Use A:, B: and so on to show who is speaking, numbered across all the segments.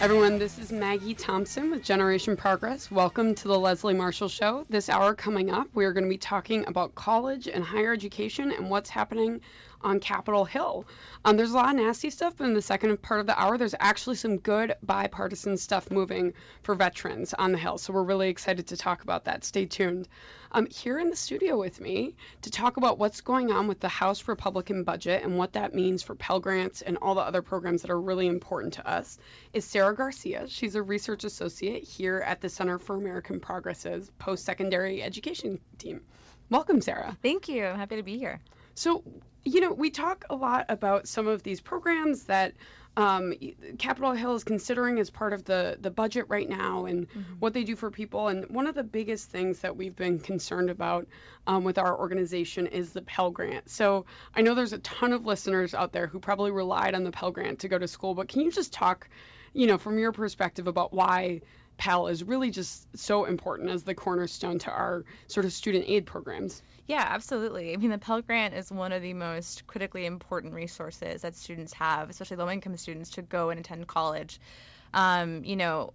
A: everyone, this is Maggie Thompson with Generation Progress. Welcome to the Leslie Marshall Show. This hour coming up, we are going to be talking about college and higher education and what's happening on Capitol Hill. Um, there's a lot of nasty stuff, but in the second part of the hour, there's actually some good bipartisan stuff moving for veterans on the Hill. So we're really excited to talk about that. Stay tuned. Um, here in the studio with me to talk about what's going on with the House Republican budget and what that means for Pell Grants and all the other programs that are really important to us is Sara Garcia. She's a research associate here at the Center for American Progress's post secondary education team. Welcome, Sara.
B: Thank you. I'm happy to be here.
A: So, you know, we talk a lot about some of these programs that um, Capitol Hill is considering as part of the, the budget right now and mm-hmm. what they do for people. And one of the biggest things that we've been concerned about um, with our organization is the Pell Grant. So I know there's a ton of listeners out there who probably relied on the Pell Grant to go to school, but can you just talk, you know, from your perspective about why Pell is really just so important as the cornerstone to our sort of student aid programs?
B: Yeah, absolutely. I mean, the Pell Grant is one of the most critically important resources that students have, especially low income students, to go and attend college. Um, you know,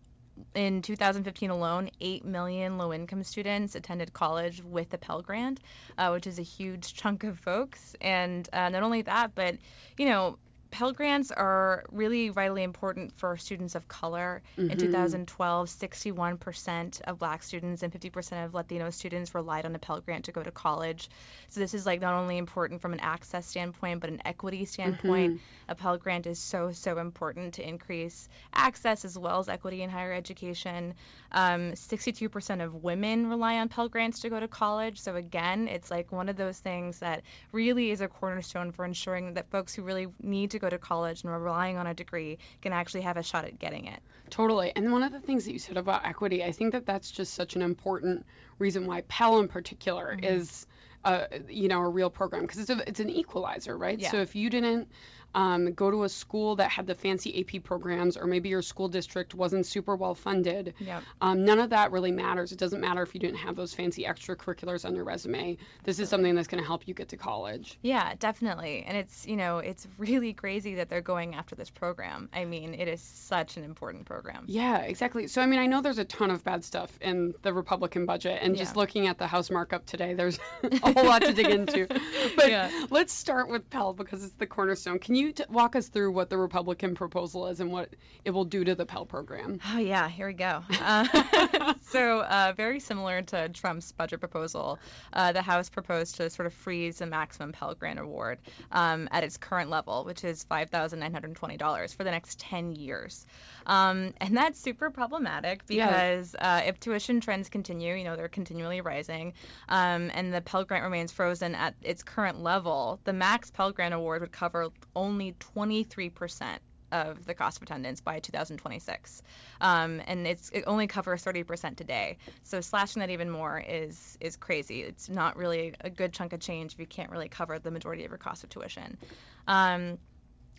B: in 2015 alone, 8 million low income students attended college with the Pell Grant, uh, which is a huge chunk of folks. And uh, not only that, but, you know, Pell Grants are really vitally important for students of color. Mm-hmm. In 2012, 61% of black students and 50% of Latino students relied on a Pell Grant to go to college. So this is like not only important from an access standpoint, but an equity standpoint. Mm-hmm. A Pell Grant is so, so important to increase access as well as equity in higher education. Um, 62% of women rely on Pell Grants to go to college. So again, it's like one of those things that really is a cornerstone for ensuring that folks who really need to go to college and are relying on a degree can actually have a shot at getting it.
A: Totally. And one of the things that you said about equity, I think that that's just such an important reason why Pell in particular mm-hmm. is. Uh, you know, a real program because it's, a, it's an equalizer, right?
B: Yeah.
A: So if you didn't um, go to a school that had the fancy AP programs, or maybe your school district wasn't super well funded.
B: Yep.
A: Um, none of that really matters. It doesn't matter if you didn't have those fancy extracurriculars on your resume. This is something that's going to help you get to college.
B: Yeah, definitely. And it's you know it's really crazy that they're going after this program. I mean, it is such an important program.
A: Yeah, exactly. So I mean, I know there's a ton of bad stuff in the Republican budget, and yeah. just looking at the House markup today, there's a whole lot to dig into. But yeah. let's start with Pell because it's the cornerstone. Can you you t- walk us through what the Republican proposal is and what it will do to the Pell program?
B: Oh, yeah, here we go. Uh, so, uh, very similar to Trump's budget proposal, uh, the House proposed to sort of freeze the maximum Pell Grant award um, at its current level, which is $5,920 for the next 10 years. Um, and that's super problematic because yeah. uh, if tuition trends continue, you know, they're continually rising, um, and the Pell Grant remains frozen at its current level, the max Pell Grant award would cover only 23% of the cost of attendance by 2026. Um, and it's it only covers 30% today. So slashing that even more is is crazy. It's not really a good chunk of change if you can't really cover the majority of your cost of tuition. Um,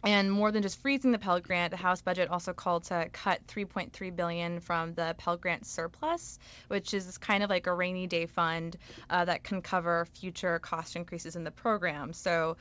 B: and more than just freezing the Pell Grant, the House budget also called to cut 3.3 billion from the Pell Grant surplus, which is kind of like a rainy day fund uh, that can cover future cost increases in the program. So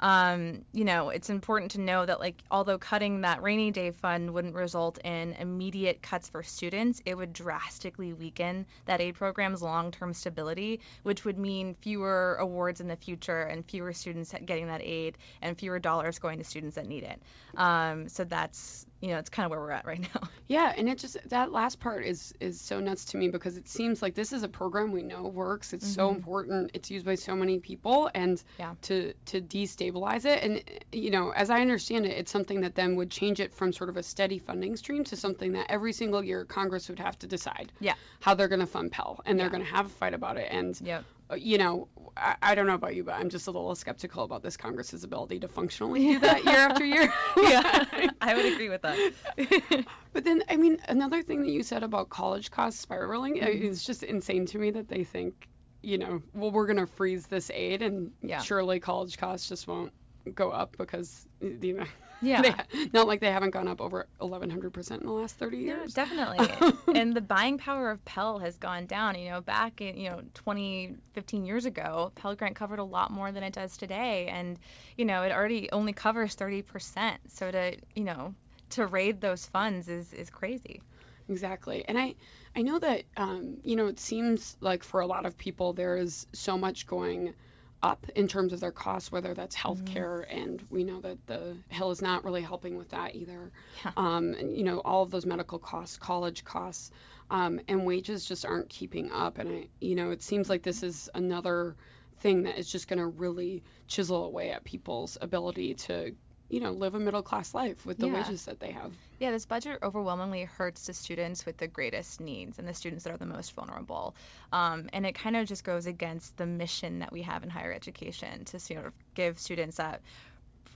B: um, you know, it's important to know that like although cutting that rainy day fund wouldn't result in immediate cuts for students, it would drastically weaken that aid program's long-term stability, which would mean fewer awards in the future and fewer students getting that aid and fewer dollars going to students that need it. Um, so that's you know, it's kind of where we're at right now.
A: Yeah, and it just that last part is is so nuts to me because it seems like this is a program we know works. It's mm-hmm. so important. It's used by so many people, and
B: yeah.
A: to to destabilize it, and you know, as I understand it, it's something that then would change it from sort of a steady funding stream to something that every single year Congress would have to decide
B: yeah.
A: how they're going to fund Pell, and they're going to have a fight about it, and
B: yep
A: you know, I, I, don't know about you, but I'm just a little skeptical about this Congress's ability to functionally do that year after year.
B: yeah, I would agree with that.
A: but then, I mean, another thing that you said about college costs spiraling mm-hmm. is just insane to me that they think, you know, well, we're going to freeze this aid and yeah. surely college costs just won't go up because, you know.
B: Yeah.
A: They, not like they haven't gone up over 1100% in the last 30 years.
B: Yeah, definitely. and the buying power of Pell has gone down. You know, back in, you know, 20, 15 years ago, Pell Grant covered a lot more than it does today. And, you know, it already only covers 30%. So to, you know, to raid those funds is, is crazy.
A: Exactly. And I, I know that, um, you know, it seems like for a lot of people, there is so much going – up in terms of their costs, whether that's healthcare, mm-hmm. and we know that the Hill is not really helping with that either. Yeah. Um, and, you know, all of those medical costs, college costs, um, and wages just aren't keeping up. And I, you know, it seems like this is another thing that is just going to really chisel away at people's ability to you know, live a middle class life with the yeah. wages that they have.
B: Yeah, this budget overwhelmingly hurts the students with the greatest needs and the students that are the most vulnerable. Um, and it kind of just goes against the mission that we have in higher education to sort of give students that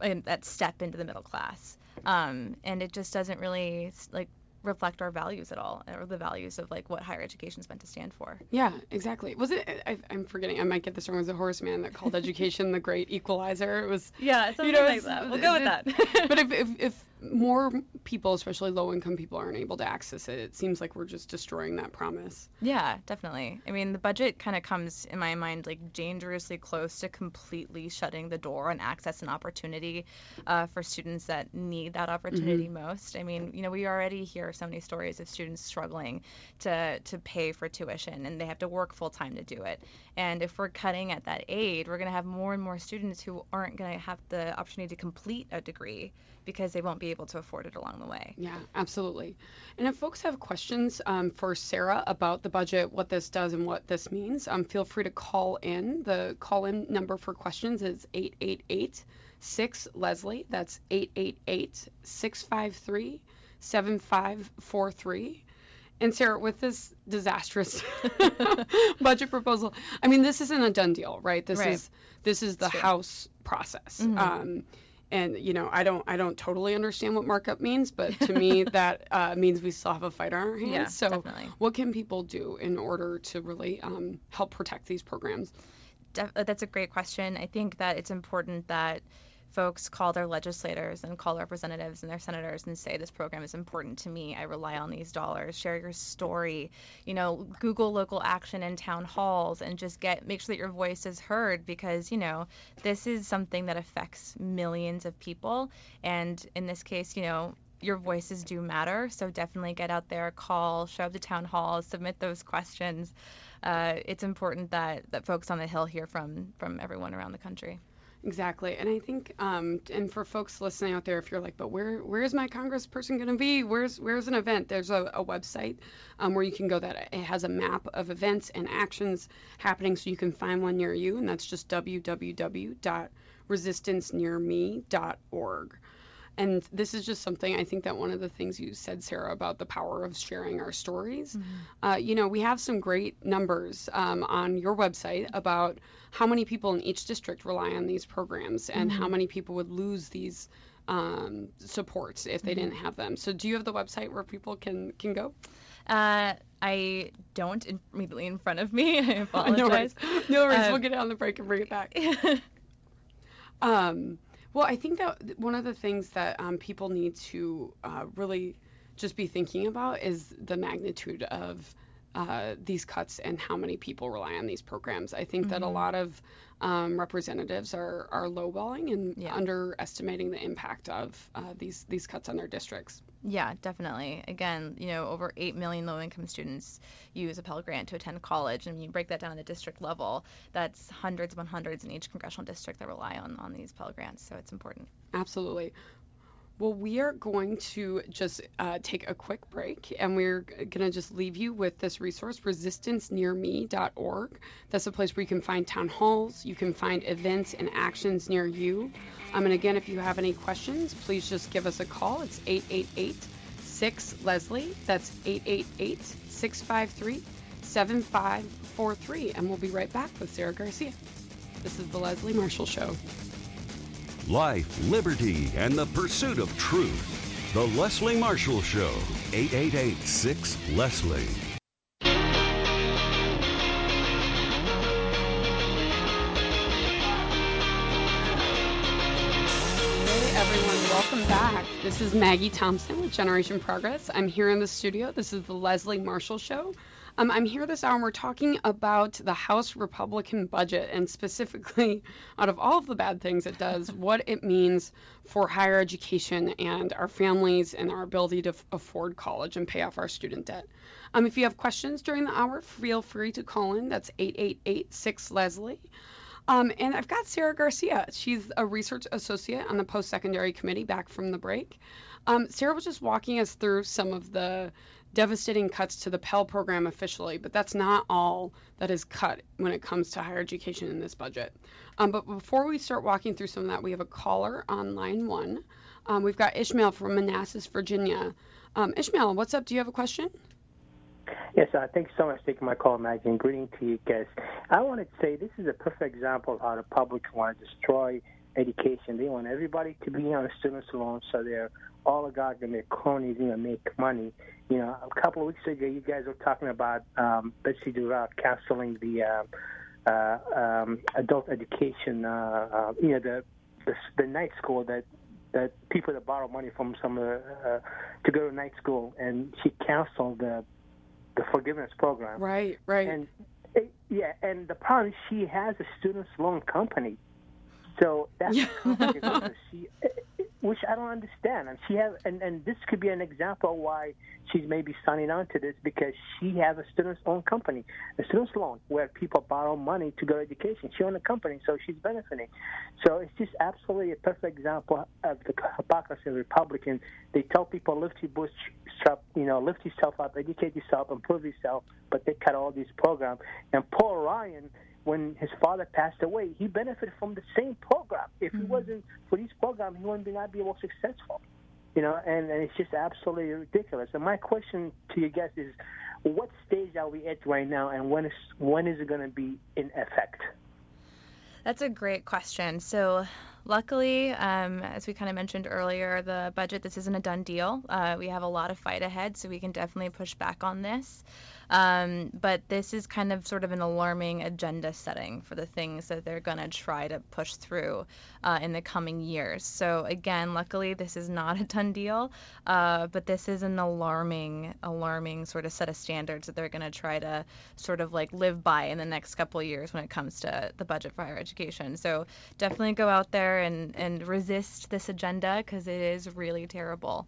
B: that step into the middle class. Um, and it just doesn't really like reflect our values at all or the values of like what higher education is meant to stand for.
A: Yeah exactly. Was it I, am forgetting i might get this wrong was a Horace Mann that called education the great equalizer? It was
B: yeah something you know, like that. We'll go with that.
A: but if, if, if more people, especially low income people, aren't able to access it, it seems like we're just destroying that promise.
B: Yeah, definitely. I mean, the budget kind of comes, in my mind, like dangerously close to completely shutting the door on access and opportunity uh, for students that need that opportunity mm-hmm. most. I mean, you know, we already hear so many stories of students struggling to, to pay for tuition and they have to work full time to do it. And if we're cutting at that aid, we're going to have more and more students who aren't going to have the opportunity to complete a degree because they won't be able to afford it along the way.
A: Yeah, absolutely. And if folks have questions um, for Sara about the budget, what this does, and what this means, um, feel free to call in. The call in number for questions is 888 6 Leslie. That's 888 653 7543. And Sara, with this disastrous budget proposal, I mean, this isn't a done deal, right? This right. is this is the House process. Mm-hmm. Um, and you know i don't i don't totally understand what markup means but to me that uh, means we still have a fight on our hands.
B: Yeah,
A: so
B: definitely.
A: what can people do in order to really um, help protect these programs?
B: Def- that's a great question. I think that it's important that folks call their legislators and call representatives and their senators and say this program is important to me. I rely on these dollars. Share your story. You know, Google local action in town halls and just get make sure that your voice is heard because, you know, this is something that affects millions of people and in this case, you know, your voices do matter. So definitely get out there, call, show up to town halls, submit those questions. Uh, it's important that, that folks on the Hill hear from from everyone around the country.
A: Exactly, and I think, um, and for folks listening out there, if you're like, but where where is my congressperson going to be? Where's where's an event? There's a, a website um, where you can go that it has a map of events and actions happening, so you can find one near you, and that's just www.resistancenearme.org. And this is just something I think that one of the things you said, Sara, about the power of sharing our stories. Mm-hmm. Uh, you know, we have some great numbers um, on your website about how many people in each district rely on these programs and mm-hmm. how many people would lose these um, supports if they mm-hmm. didn't have them. So, do you have the website where people can can go?
B: Uh, I don't immediately in front of me. I apologize.
A: no worries. No worries. Um, we'll get it on the break and bring it back. um, well, I think that one of the things that um, people need to uh, really just be thinking about is the magnitude of uh, these cuts and how many people rely on these programs. I think mm-hmm. that a mm-hmm. lot of um, representatives are, are lowballing and yeah. underestimating the impact of uh, these these cuts on their districts.
B: Yeah, definitely. Again, you know, over 8 million low income students use a Pell Grant to attend college. And you break that down at the district level, that's hundreds upon hundreds in each congressional district that rely on, on these Pell Grants. So it's important.
A: Absolutely. Well, we are going to just uh, take a quick break and we're going to just leave you with this resource, resistancenearme.org. That's a place where you can find town halls, you can find events and actions near you. Um, and again, if you have any questions, please just give us a call. It's 888 6 Leslie. That's 888 653 7543. And we'll be right back with Sara Garcia. This is The Leslie Marshall Show.
C: Life, liberty, and the pursuit of truth. The Leslie Marshall Show. 888 6 Leslie.
A: Hey everyone, welcome back. This is Maggie Thompson with Generation Progress. I'm here in the studio. This is the Leslie Marshall Show. Um, I'm here this hour and we're talking about the House Republican budget and specifically, out of all of the bad things it does, what it means for higher education and our families and our ability to f- afford college and pay off our student debt. Um, if you have questions during the hour, feel free to call in. That's 888 6 Leslie. Um, and I've got Sara Garcia. She's a research associate on the post secondary committee back from the break. Um, Sara was just walking us through some of the devastating cuts to the Pell program officially, but that's not all that is cut when it comes to higher education in this budget. Um, but before we start walking through some of that, we have a caller on line one. Um, we've got Ishmael from Manassas, Virginia. Um, Ishmael, what's up? Do you have a question?
D: Yes, uh, thanks so much for taking my call, Maggie, and greeting to you guys. I wanted to say this is a perfect example of how the public want to destroy education. They want everybody to be on a student's loan, so they're oligarchs and their cronies, you know, make money. You know, a couple of weeks ago, you guys were talking about um, Betsy DeVos canceling the uh, uh, um, adult education, uh, uh, you know, the, the the night school that that people that borrow money from some uh, uh, to go to night school, and she canceled the the forgiveness program.
A: Right, right.
D: And it, yeah, and the problem is she has a students loan company, so that's
A: Yeah.
D: she, which I don't understand. And she has, and and this could be an example why she's maybe signing on to this because she has a students loan company, a students loan where people borrow money to go to education. She owns a company, so she's benefiting. So it's just absolutely a perfect example of the hypocrisy of Republicans. They tell people lift your bootstrap, you know, lift yourself up, educate yourself, improve yourself, but they cut all these programs. And Paul Ryan, when his father passed away, he benefited from the same program. If
A: Mm-hmm.
D: it wasn't for this program, he wouldn't be not be able successful. You know, and, and it's just absolutely ridiculous. And my question to you guys is, what stage are we at right now, and when is when is it going to be in effect?
B: That's a great question. So, luckily, um, as we kind of mentioned earlier, the budget, this isn't a done deal. Uh, we have a lot of fight ahead, so we can definitely push back on this. Um, but this is kind of sort of an alarming agenda setting for the things that they're going to try to push through uh, in the coming years. So, again, luckily, this is not a done deal, uh, but this is an alarming, alarming sort of set of standards that they're going to try to sort of like live by in the next couple of years when it comes to the budget for higher education. So, definitely go out there and, and resist this agenda because it is really terrible.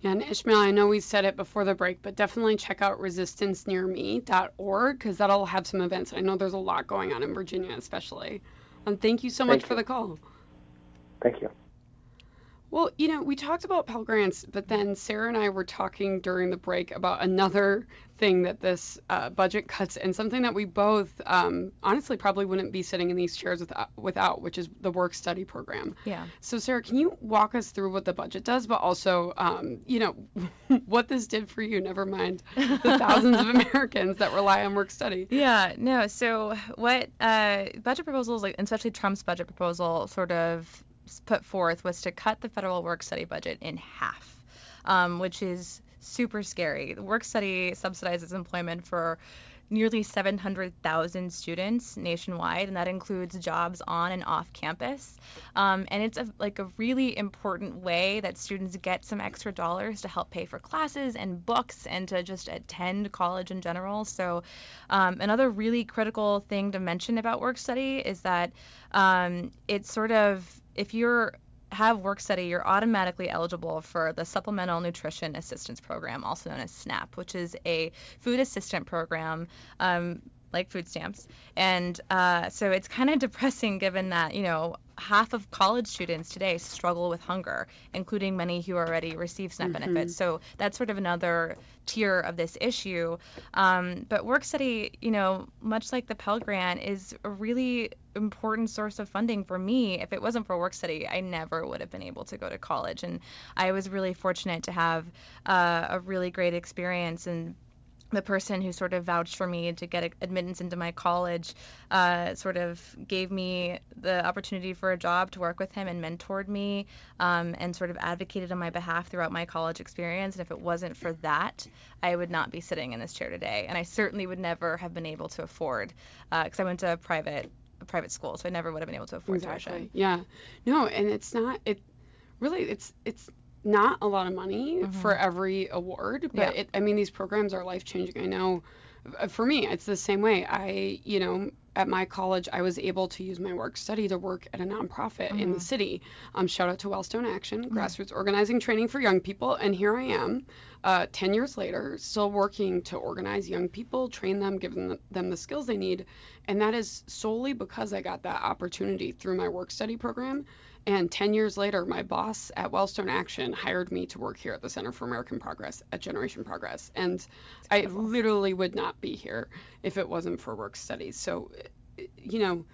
A: Yeah, and Ishmael, I know we said it before the break, but definitely check out resistancenearme.org because that'll have some events. I know there's a lot going on in Virginia, especially. And thank you so much
D: Thank
A: for the call.
D: Thank you.
A: Well, you know, we talked about Pell Grants, but then Sara and I were talking during the break about another thing that this uh, budget cuts, and something that we both, um, honestly, probably wouldn't be sitting in these chairs without, without, which is the work study program.
B: Yeah.
A: So, Sara, can you walk us through what the budget does, but also, um, you know, what this did for you? Never mind the thousands of Americans that rely on work study.
B: Yeah, no. So what uh, budget proposals, like especially Trump's budget proposal, sort of put forth was to cut the federal work study budget in half, um, which is super scary. The work study subsidizes employment for nearly 700,000 students nationwide, and that includes jobs on and off campus. Um, and it's a, like a really important way that students get some extra dollars to help pay for classes and books and to just attend college in general. So, um, another really critical thing to mention about work study is that um, it's sort of if you're have work study, you're automatically eligible for the Supplemental Nutrition Assistance Program, also known as SNAP, which is a food assistant program. Um, like food stamps. And uh, so it's kind of depressing given that, you know, half of college students today struggle with hunger, including many who already receive SNAP benefits. So that's sort of another tier of this issue. Um, but work study, you know, much like the Pell Grant, is a really important source of funding for me. If it wasn't for work study, I never would have been able to go to college. And I was really fortunate to have uh, a really great experience and the person who sort of vouched for me to get admittance into my college uh, sort of gave me the opportunity for a job to work with him and mentored me um, and sort of advocated on my behalf throughout my college experience. And if it wasn't for that, I would not be sitting in this chair today. And I certainly would never have been able to afford, because uh, I went to a private a private school, so I never would have been able to afford
A: exactly.
B: tuition.
A: Yeah. No, and it's not it really it's it's not a lot of money mm-hmm. for every award, but yeah. it, I mean, these programs are life changing. I know uh, for me, it's the same way. I, you know, at my college, I was able to use my work study to work at a nonprofit mm-hmm. in the mm-hmm. city. Um, shout out to Wellstone Action, mm-hmm. grassroots organizing training for young people. And here I am, uh, 10 years later, still working to organize young people, train them, give them the, them the skills they need. And that is solely because I got that opportunity through my work study program and 10 years later, my boss at Wellstone Action hired me to work here at the Center for American Progress at Generation Progress. And I literally would not be here if it wasn't for work studies. So, you know,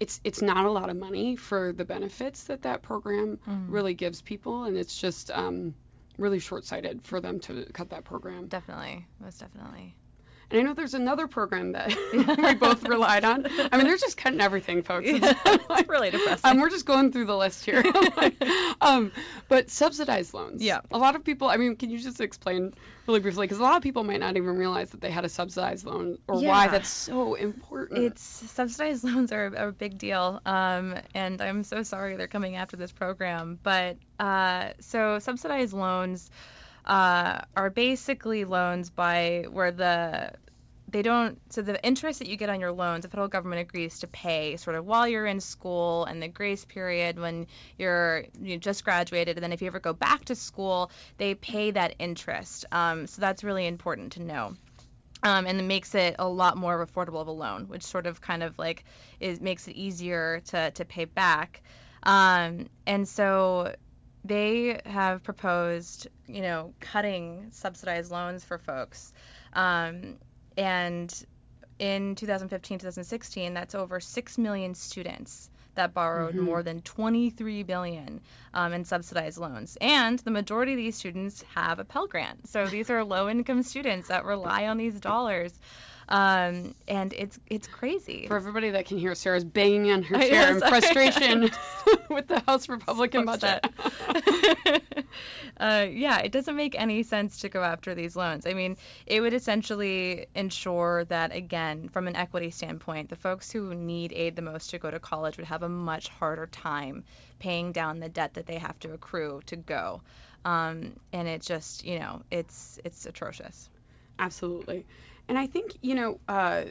A: it's it's not a lot of money for the benefits that that program mm. really gives people, and it's just um, really short-sighted for them to cut that program.
B: Definitely, most definitely.
A: And I know there's another program that we both relied on. I mean, they're just cutting everything, folks.
B: Yeah, it's really depressing.
A: Um, we're just going through the list here. um, but subsidized loans.
B: Yeah.
A: A lot of people, I mean, can you just explain really briefly? Because a lot of people might not even realize that they had a subsidized loan or yeah. why that's so important.
B: It's subsidized loans are a big deal. Um, and I'm so sorry they're coming after this program. But uh, so subsidized loans uh, are basically loans by where the they don't so the interest that you get on your loans the federal government agrees to pay sort of while you're in school and the grace period when you're you just graduated and then if you ever go back to school they pay that interest. Um, so that's really important to know. Um, and it makes it a lot more affordable of a loan which sort of kind of like it makes it easier to, to pay back. Um, and so they have proposed, you know, cutting subsidized loans for folks. Um, and in 2015, 2016, that's over 6 million students that borrowed mm-hmm. more than 23 billion um, in subsidized loans. And the majority of these students have a Pell Grant. So these are low income students that rely on these dollars. Um, and it's it's crazy.
A: For everybody that can hear Sara's banging on her chair in frustration with the House Republican budget.
B: uh, yeah, it doesn't make any sense to go after these loans. I mean, it would essentially ensure that, again, from an equity standpoint, the folks who need aid the most to go to college would have a much harder time paying down the debt that they have to accrue to go. Um, and it just, you know, it's it's atrocious.
A: Absolutely. And I think, you know, uh,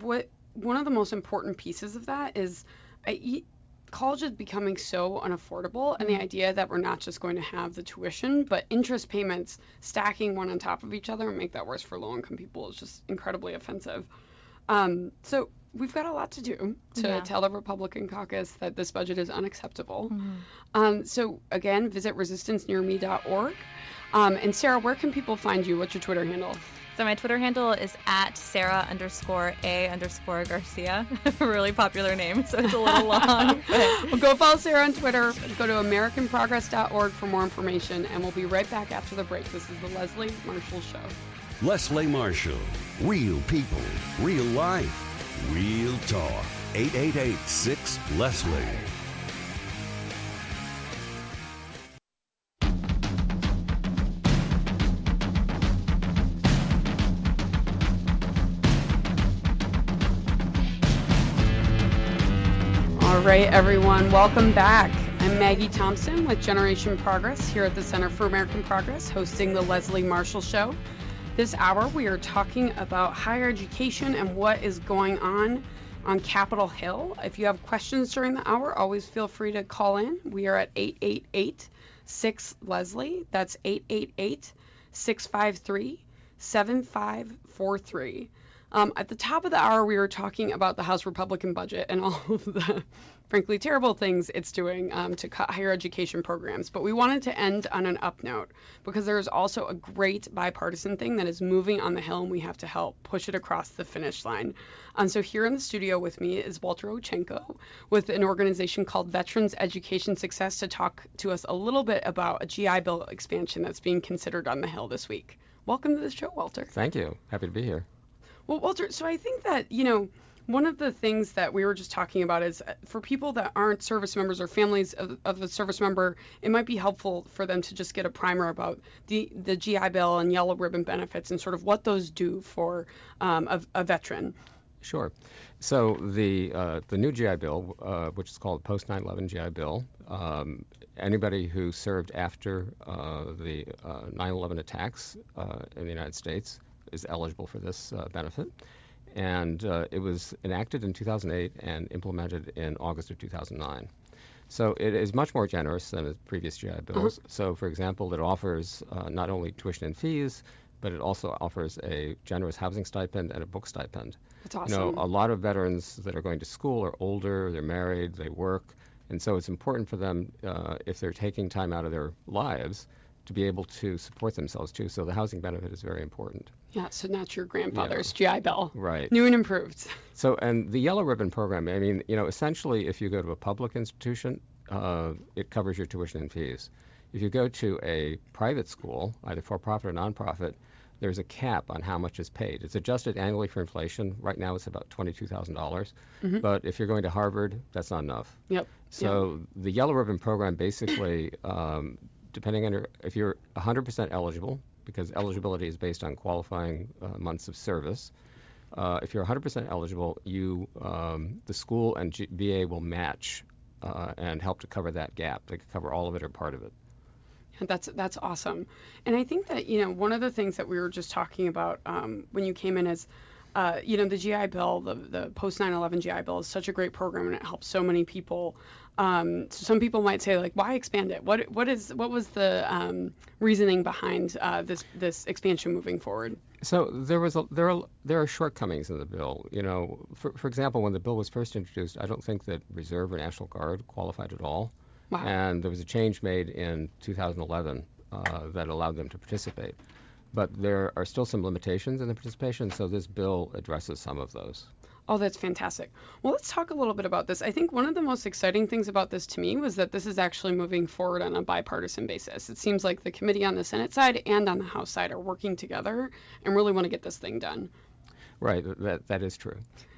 A: what one of the most important pieces of that is I, college is becoming so unaffordable and the mm-hmm. idea that we're not just going to have the tuition but interest payments stacking one on top of each other and make that worse for low income people is just incredibly offensive um, so we've got a lot to do to yeah. tell the republican caucus that this budget is unacceptable mm-hmm. um, so again visit resistancenearme.org um, and sara where can people find you what's your twitter handle
B: so my Twitter handle is at Sara underscore A underscore Garcia. really popular name, so it's a little long.
A: well, go follow Sara on Twitter. Go to AmericanProgress.org for more information, and we'll be right back after the break. This is the Leslie Marshall Show.
C: Leslie Marshall. Real people, real life, real talk. 888 6 Leslie.
A: All right, everyone, welcome back. I'm Maggie Thompson with Generation Progress here at the Center for American Progress, hosting the Leslie Marshall Show. This hour, we are talking about higher education and what is going on on Capitol Hill. If you have questions during the hour, always feel free to call in. We are at 888 6 Leslie. That's 888 653 7543. Um, at the top of the hour, we were talking about the House Republican budget and all of the frankly terrible things it's doing um, to cut higher education programs. But we wanted to end on an up note because there is also a great bipartisan thing that is moving on the Hill, and we have to help push it across the finish line. Um, so here in the studio with me is Walter Ochinko with an organization called Veterans Education Success to talk to us a little bit about a GI Bill expansion that's being considered on the Hill this week. Welcome to the show, Walter.
E: Thank you. Happy to be here.
A: Well, Walter, so I think that, you know, one of the things that we were just talking about is uh, for people that aren't service members or families of, of a service member, it might be helpful for them to just get a primer about the, the GI Bill and yellow ribbon benefits and sort of what those do for um, a, a veteran.
E: Sure. So the uh, the new GI Bill, uh, which is called Post 9/11 GI Bill, um, anybody who served after uh, the 9/11 uh, attacks uh, in the United States is eligible for this benefit. And it was enacted in 2008 and implemented in August of 2009. So it is much more generous than the previous GI bills. Uh-huh. So, for example, it offers not only tuition and fees, but it also offers a generous housing stipend and a book stipend.
A: That's awesome.
E: You know, a lot of veterans that are going to school are older, they're married, they work, and so it's important for them uh, if they're taking time out of their lives to be able to support themselves too. So the housing benefit is very important.
A: Yeah, so not your grandfather's yeah. GI Bill.
E: Right.
A: New and improved.
E: So, and the Yellow Ribbon program, I mean, you know, essentially if you go to a public institution, uh, it covers your tuition and fees. If you go to a private school, either for profit or nonprofit, there's a cap on how much is paid. It's adjusted annually for inflation. Right now it's about 22,000. dollars mm-hmm. But if you're going to Harvard, that's not enough.
A: Yep.
E: So yep. the Yellow Ribbon program basically, um, depending on your, if you're 100% eligible, because eligibility is based on qualifying uh, months of service. Uh, if you're 100% eligible, you um, the school and G- VA will match uh, and help to cover that gap. They can cover all of it or part of it.
A: That's that's awesome, and I think that you know one of the things that we were just talking about um, when you came in is. Uh, you know the GI Bill, the, the post 9/11 GI Bill is such a great program and it helps so many people. Um, so some people might say like, why expand it? What what is what was the um, reasoning behind uh, this this expansion moving forward?
E: So there was a, there are there are shortcomings in the bill. You know, for for example, when the bill was first introduced, I don't think that Reserve or National Guard qualified at all.
A: Wow.
E: And there was a change made in 2011 uh, that allowed them to participate. But there are still some limitations in the participation, so this bill addresses some of those.
A: Oh, that's fantastic. Well, let's talk a little bit about this. I think one of the most exciting things about this to me was that this is actually moving forward on a bipartisan basis. It seems like the committee on the Senate side and on the House side are working together and really want to get this thing done.
E: Right, that that is true.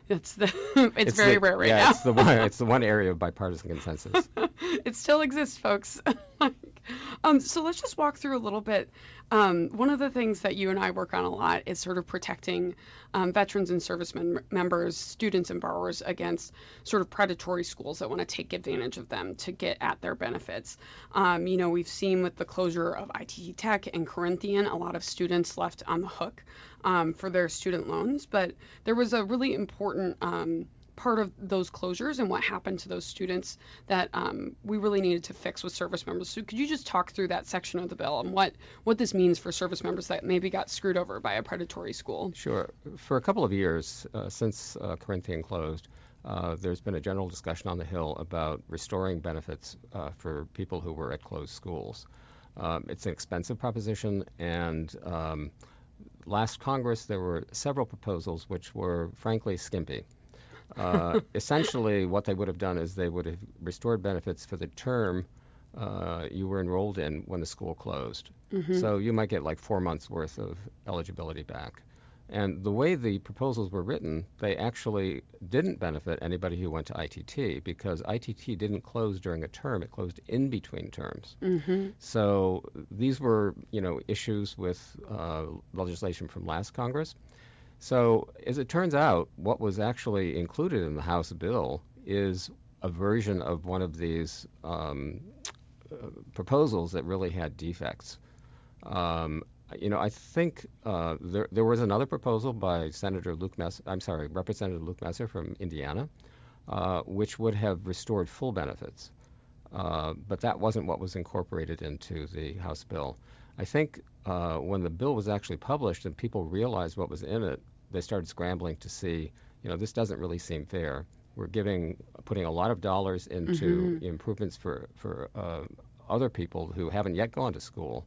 A: It's the it's, it's very
E: the,
A: rare right
E: yeah,
A: now.
E: it's the one it's the one area of bipartisan consensus.
A: it still exists, folks. um, so let's just walk through a little bit. Um, one of the things that you and I work on a lot is sort of protecting um, veterans and servicemen members, students and borrowers against sort of predatory schools that want to take advantage of them to get at their benefits. Um, you know, we've seen with the closure of ITT Tech and Corinthian, a lot of students left on the hook um, for their student loans, but there was a really important um, part of those closures and what happened to those students that um, we really needed to fix with service members. So could you just talk through that section of the bill and what what this means for service members that maybe got screwed over by a predatory school?
E: Sure. For a couple of years uh, since uh, Corinthian closed. Uh, there's been a general discussion on the Hill about restoring benefits uh, for people who were at closed schools. Um, it's an expensive proposition, and um, last Congress there were several proposals which were frankly skimpy. Uh, essentially, what they would have done is they would have restored benefits for the term uh, you were enrolled in when the school closed. Mm-hmm. So you might get like four months worth of eligibility back. And the way the proposals were written, they actually didn't benefit anybody who went to ITT because ITT didn't close during a term; it closed in between terms.
A: Mm-hmm.
E: So these were, you know, issues with uh, legislation from last Congress. So, as it turns out, what was actually included in the House bill is a version of one of these um, uh, proposals that really had defects. Um, you know, I think uh, there, there was another proposal by Senator Luke Messer, I'm sorry, Representative Luke Messer from Indiana, uh, which would have restored full benefits. Uh, but that wasn't what was incorporated into the House bill. I think uh, when the bill was actually published and people realized what was in it, they started scrambling to see, you know, this doesn't really seem fair. We're giving, putting a lot of dollars into mm-hmm. improvements for for uh, other people who haven't yet gone to school,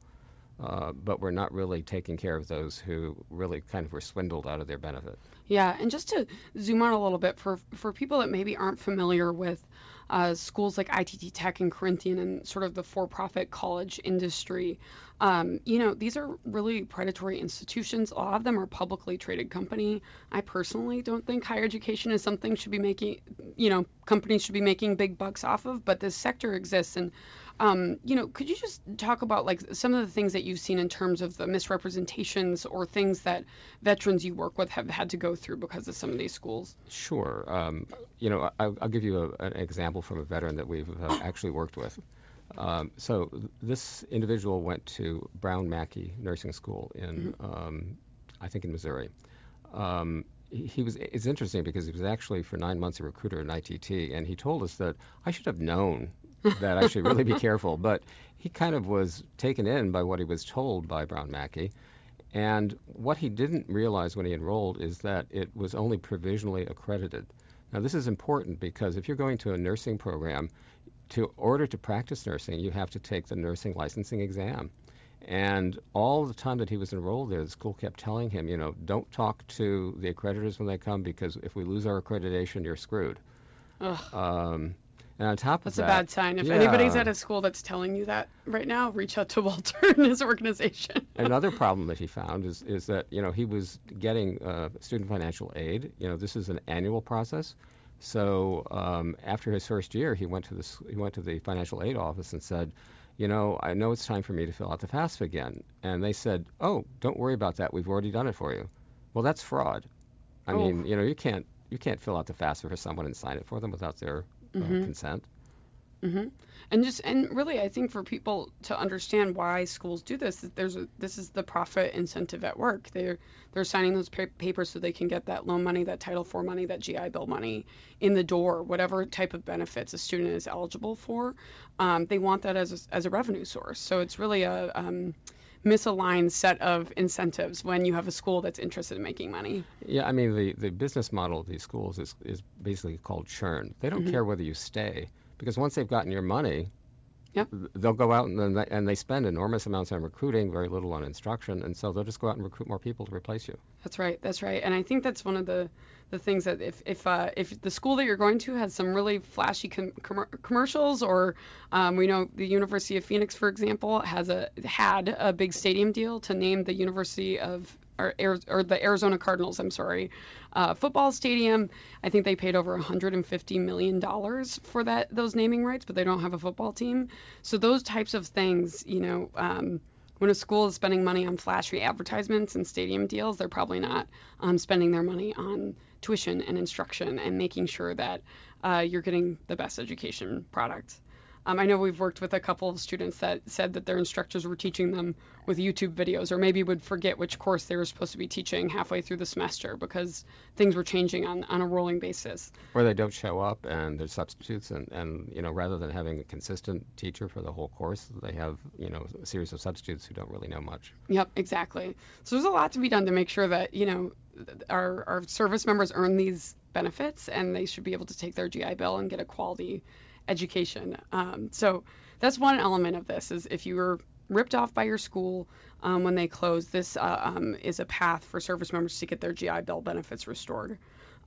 E: uh, but we're not really taking care of those who really kind of were swindled out of their benefit.
A: Yeah, and just to zoom out a little bit for for people that maybe aren't familiar with uh, schools like ITT Tech and Corinthian and sort of the for-profit college industry. Um, you know, these are really predatory institutions. A lot of them are publicly traded company. I personally don't think higher education is something should be making, you know, companies should be making big bucks off of, but this sector exists and um, you know, could you just talk about like some of the things that you've seen in terms of the misrepresentations or things that veterans you work with have had to go through because of some of these schools?
E: Sure. Um, you know, I, will give you a, an example from a veteran that we've uh, actually worked with. Um, so this individual went to Brown Mackie Nursing School in, mm-hmm. um, I think, in Missouri. Um, he, he was. It's interesting because he was actually for nine months a recruiter in ITT, and he told us that I should have known that I should really be careful. But he kind of was taken in by what he was told by Brown Mackie. And what he didn't realize when he enrolled is that it was only provisionally accredited. Now, this is important because if you're going to a nursing program, to order to practice nursing, you have to take the nursing licensing exam. And all the time that he was enrolled there, the school kept telling him, you know, don't talk to the accreditors when they come because if we lose our accreditation, you're screwed. Um, and on top
A: that's that, that's a bad sign. If yeah. anybody's at a school that's telling you that right now, reach out to Walter and his organization.
E: Another problem that he found is is that you know he was getting uh, student financial aid. You know this is an annual process. So um, after his first year, he went to this he went to the financial aid office and said, you know, I know it's time for me to fill out the FAFSA again. And they said, oh, don't worry about that. We've already done it for you. Well, that's fraud. I oh. mean, you know, you can't you can't fill out the FAFSA for someone and sign it for them without their mm-hmm. uh, consent.
A: Mm-hmm. And just and really, I think for people to understand why schools do this, there's a, this is the profit incentive at work. They're they're signing those pa- papers so they can get that loan money, that Title IV money, that GI Bill money in the door, whatever type of benefits a student is eligible for. Um, they want that as a, as a revenue source. So it's really a um, misaligned set of incentives when you have a school that's interested in making money.
E: Yeah, I mean the, the business model of these schools is, is basically called churn. They don't mm-hmm. care whether you stay because once they've gotten your money,
A: Yep.
E: They'll go out and they, and they spend enormous amounts on recruiting, very little on instruction, and so they'll just go out and recruit more people to replace you.
A: That's right. That's right. And I think that's one of the the things that if if uh, if the school that you're going to has some really flashy com- com- commercials, or um, we know the University of Phoenix, for example, has a had a big stadium deal to name the University of or, or the Arizona Cardinals, I'm sorry, uh, football stadium. I think they paid over 150 million dollars for that those naming rights, but they don't have a football team. So those types of things, you know, um, when a school is spending money on flashy advertisements and stadium deals, they're probably not um, spending their money on tuition and instruction and making sure that uh, you're getting the best education product. Um, I know we've worked with a couple of students that said that their instructors were teaching them with YouTube videos, or maybe would forget which course they were supposed to be teaching halfway through the semester because things were changing on, on a rolling basis.
E: Or they don't show up and there's substitutes, and, and you know rather than having a consistent teacher for the whole course, they have you know a series of substitutes who don't really know much.
A: Yep, exactly. So there's a lot to be done to make sure that you know our, our service members earn these benefits and they should be able to take their GI Bill and get a quality education. Um, so that's one element of this is if you were ripped off by your school um, when they close, this uh, um, is a path for service members to get their GI Bill benefits restored.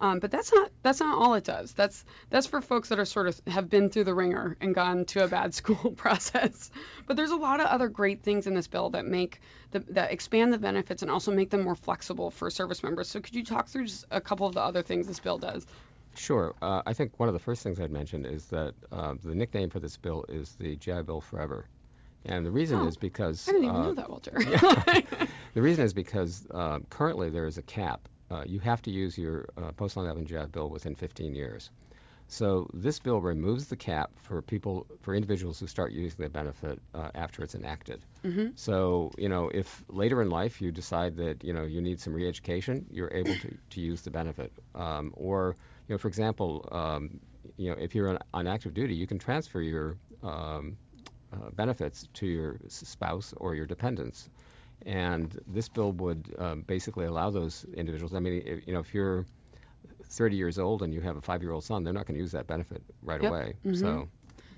A: Um, but that's not that's not all it does. That's that's for folks that are sort of have been through the ringer and gone to a bad school process. But there's a lot of other great things in this bill that make the, that expand the benefits and also make them more flexible for service members. So could you talk through just a couple of the other things this bill does?
E: Sure. Uh, I think one of the first things I'd mention is that uh, the nickname for this bill is the GI Bill Forever. And the reason
A: oh,
E: is because.
A: I didn't even
E: uh,
A: know that, Walter.
E: yeah. the reason is because uh, currently there is a cap. Uh, you have to use your uh, post 9 11 GI Bill within 15 years. So this bill removes the cap for people, for individuals who start using the benefit after it's enacted.
A: Mm-hmm.
E: So, you know, if later in life you decide that, you know, you need some re-education, you're able to, to use the benefit. Um, or know, for example, um, you know, if you're on, on, active duty, you can transfer your um, uh, benefits to your spouse or your dependents. And this bill would um, basically allow those individuals. I mean, if, you know, if you're 30 years old and you have a five-year-old son, they're not going to use that benefit right
A: yep.
E: away.
A: Mm-hmm.
E: So.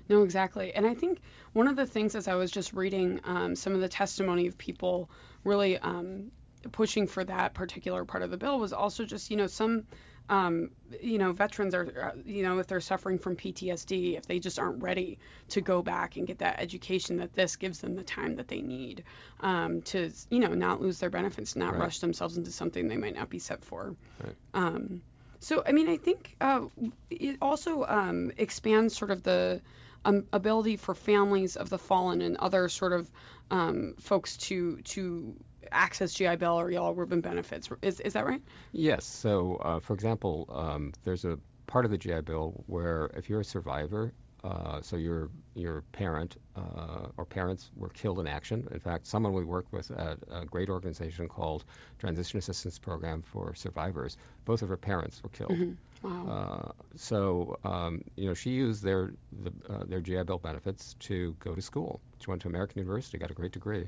A: No, exactly. And I think one of the things as I was just reading um, some of the testimony of people really um, pushing for that particular part of the bill was also just, you know, some um, you know, veterans are, uh, you know, if they're suffering from PTSD, if they just aren't ready to go back and get that education, that this gives them the time that they need um, to, you know, not lose their benefits, not
E: Right.
A: rush themselves into something they might not be set for.
E: Right.
A: Um, so, I mean, I think uh, it also um, expands sort of the um, ability for families of the fallen and other sort of um, folks to to access GI Bill or Yellow Ribbon benefits. Is is that right?
E: Yes. So, uh, for example, um, there's a part of the GI Bill where if you're a survivor, uh, so your your parent uh, or parents were killed in action. In fact, someone we work with at a great organization called Transition Assistance Program for Survivors, both of her parents were killed.
A: Wow.
E: Uh, so um, you know she used their the, uh, their GI Bill benefits to go to school. She went to American University, got a great degree.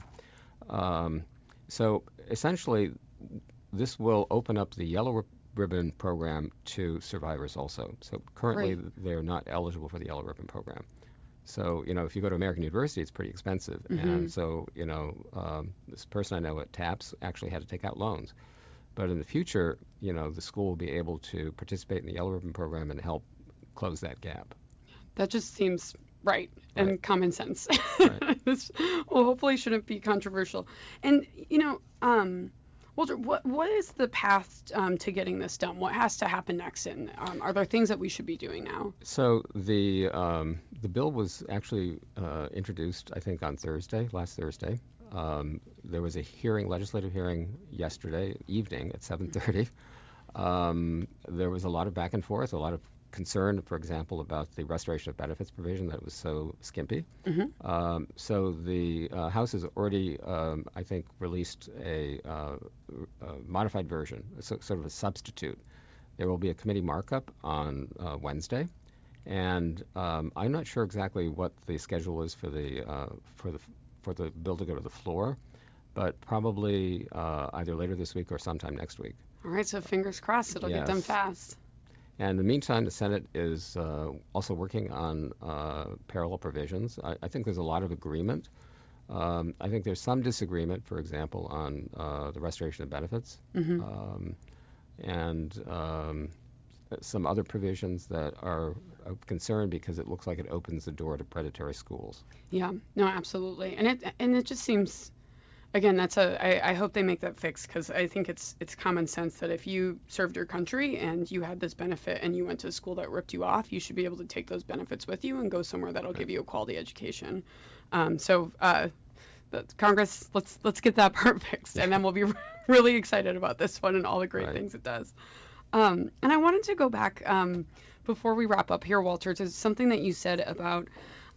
E: Um, so essentially, this will open up the Yellow Ribbon program to survivors also. So currently, they're not eligible for the Yellow Ribbon program. So you know, if you go to American University, it's pretty expensive, and so you know, um, this person I know at TAPS actually had to take out loans. But in the future, you know, the school will be able to participate in the Yellow Ribbon program and help close that gap.
A: That just seems right and
E: Right.
A: common sense.
E: Right.
A: this, well, hopefully shouldn't be controversial. And you know, um, Walter, what what is the path um, to getting this done? What has to happen next? And um, are there things that we should be doing now?
E: So the um, the bill was actually uh, introduced, I think, on Thursday, last Thursday. Um, there was a hearing, legislative hearing yesterday evening at 7:30. Um, there was a lot of back and forth, a lot of concern, for example, about the restoration of benefits provision that was so skimpy. Um, so the uh, House has already, um, I think, released a, uh, a modified version, so, sort of a substitute. There will be a committee markup on uh, Wednesday, and um, I'm not sure exactly what the schedule is for the uh, for the for the bill to go to the floor, but probably uh, either later this week or sometime next week.
A: All right, so fingers crossed it'll get done fast.
E: And in the meantime, the Senate is uh, also working on uh, parallel provisions. I, I think there's a lot of agreement. Um, I think there's some disagreement, for example, on uh, the restoration of benefits um, and um, some other provisions that are of concern because it looks like it opens the door to predatory schools.
A: Yeah, no, absolutely. And it and it just seems again, that's a I, I hope they make that fix because I think it's it's common sense that if you served your country and you had this benefit and you went to a school that ripped you off, you should be able to take those benefits with you and go somewhere that'll give you a quality education. Um, so uh, Congress, let's let's get that part fixed, and then we'll be really excited about this one and all the great
E: Right.
A: things it does. Um, and I wanted to go back um, before we wrap up here, Walter, to something that you said about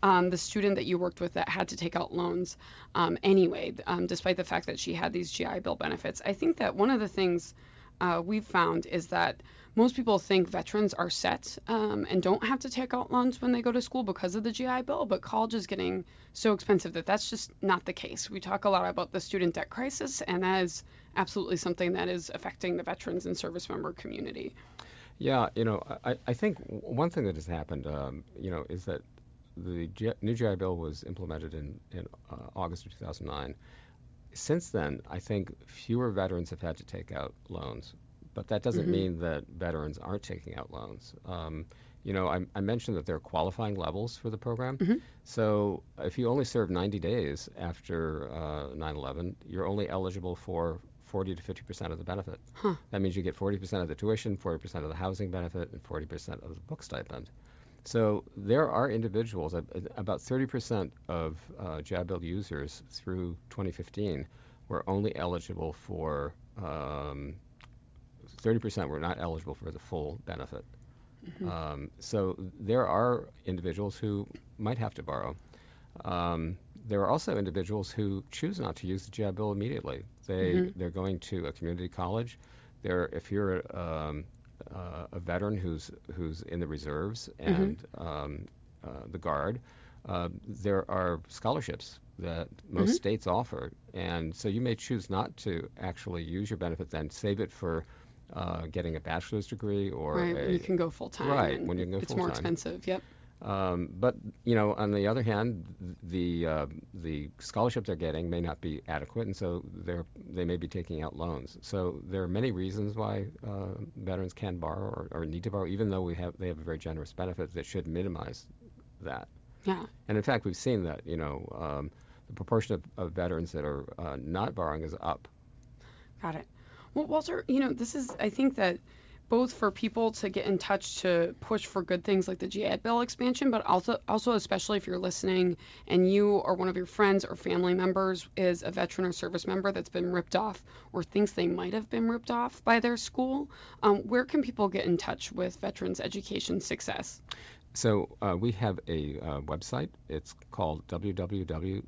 A: um, the student that you worked with that had to take out loans um, anyway, um, despite the fact that she had these GI Bill benefits. I think that one of the things uh, we've found is that most people think veterans are set um, and don't have to take out loans when they go to school because of the GI Bill, but college is getting so expensive that that's just not the case. We talk a lot about the student debt crisis, and that is absolutely something that is affecting the veterans and service member community.
E: Yeah, you know, I, I think one thing that has happened, um, you know, is that the G- new GI Bill was implemented in, in uh, August of 2009. Since then, I think fewer veterans have had to take out loans, but that doesn't mean that veterans aren't taking out loans. Um, you know, I, I mentioned that there are qualifying levels for the program. So if you only serve 90 days after uh, 9/11, you're only eligible for 40 to 50 percent of the benefit. That means you get 40 percent of the tuition, 40 percent of the housing benefit, and 40 percent of the book stipend. So there are individuals, about 30 percent of uh, GI Bill users through 2015 were only eligible for um, 30 percent were not eligible for the full benefit. Um, so there are individuals who might have to borrow. Um, there are also individuals who choose not to use the GI Bill immediately. They they're going to a community college. They're if you're um, uh, a veteran who's who's in the reserves and um, uh, the guard, uh, there are scholarships that most states offer, and so you may choose not to actually use your benefit, then save it for uh, getting a bachelor's degree or
A: right,
E: a
A: when you can go full time.
E: Right, when you can go full time.
A: It's more expensive. Yep.
E: Um, but you know, on the other hand, the uh, the scholarship they're getting may not be adequate, and so they're they may be taking out loans. So there are many reasons why uh, veterans can borrow or, or, need to borrow, even though we have they have a very generous benefit that should minimize that.
A: Yeah.
E: And in fact, we've seen that you know um, the proportion of, of, veterans that are uh, not borrowing is up.
A: Got it. Well, Walter, you know, this is I think that both for people to get in touch to push for good things like the GI Bill expansion, but also also especially if you're listening and you or one of your friends or family members is a veteran or service member that's been ripped off or thinks they might have been ripped off by their school, um, where can people get in touch with Veterans Education Success?
E: So uh, we have a uh, website. It's called www.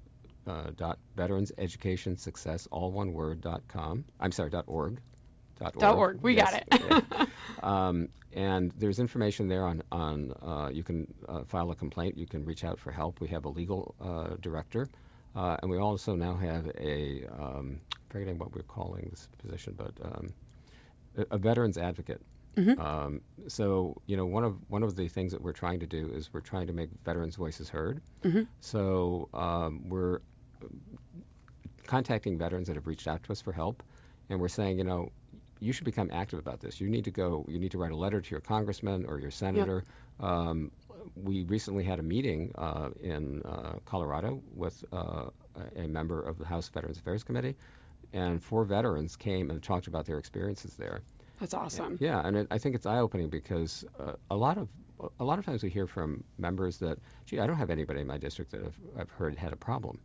E: Uh, dot veteranseducationsuccess all one word dot com i'm sorry dot org
A: Dot org. We yes. got it.
E: um, and there's information there on on uh, you can uh, file a complaint. You can reach out for help. We have a legal uh, director, uh, and we also now have a um, forgetting what we're calling this position, but um, a, a, veterans advocate. Mm-hmm. Um, so you know one of one of the things that we're trying to do is we're trying to make veterans' voices heard. Mm-hmm. So um, we're contacting veterans that have reached out to us for help, and we're saying you know you should become active about this. You need to go. You need to write a letter to your congressman or your senator. Um, we recently had a meeting uh, in uh, Colorado with uh, a member of the House Veterans Affairs Committee, and four veterans came and talked about their experiences there.
A: That's awesome.
E: Yeah, and it, I think it's eye-opening because uh, a lot of a lot of times we hear from members that, gee, I don't have anybody in my district that I've, I've heard had a problem.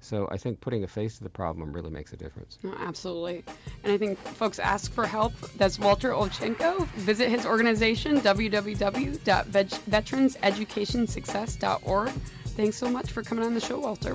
E: So I think putting a face to the problem really makes a difference.
A: Oh, absolutely. And I think folks ask for help. That's Walter Ochinko. Visit his organization, www.veteranseducationsuccess.org. Thanks so much for coming on the show, Walter.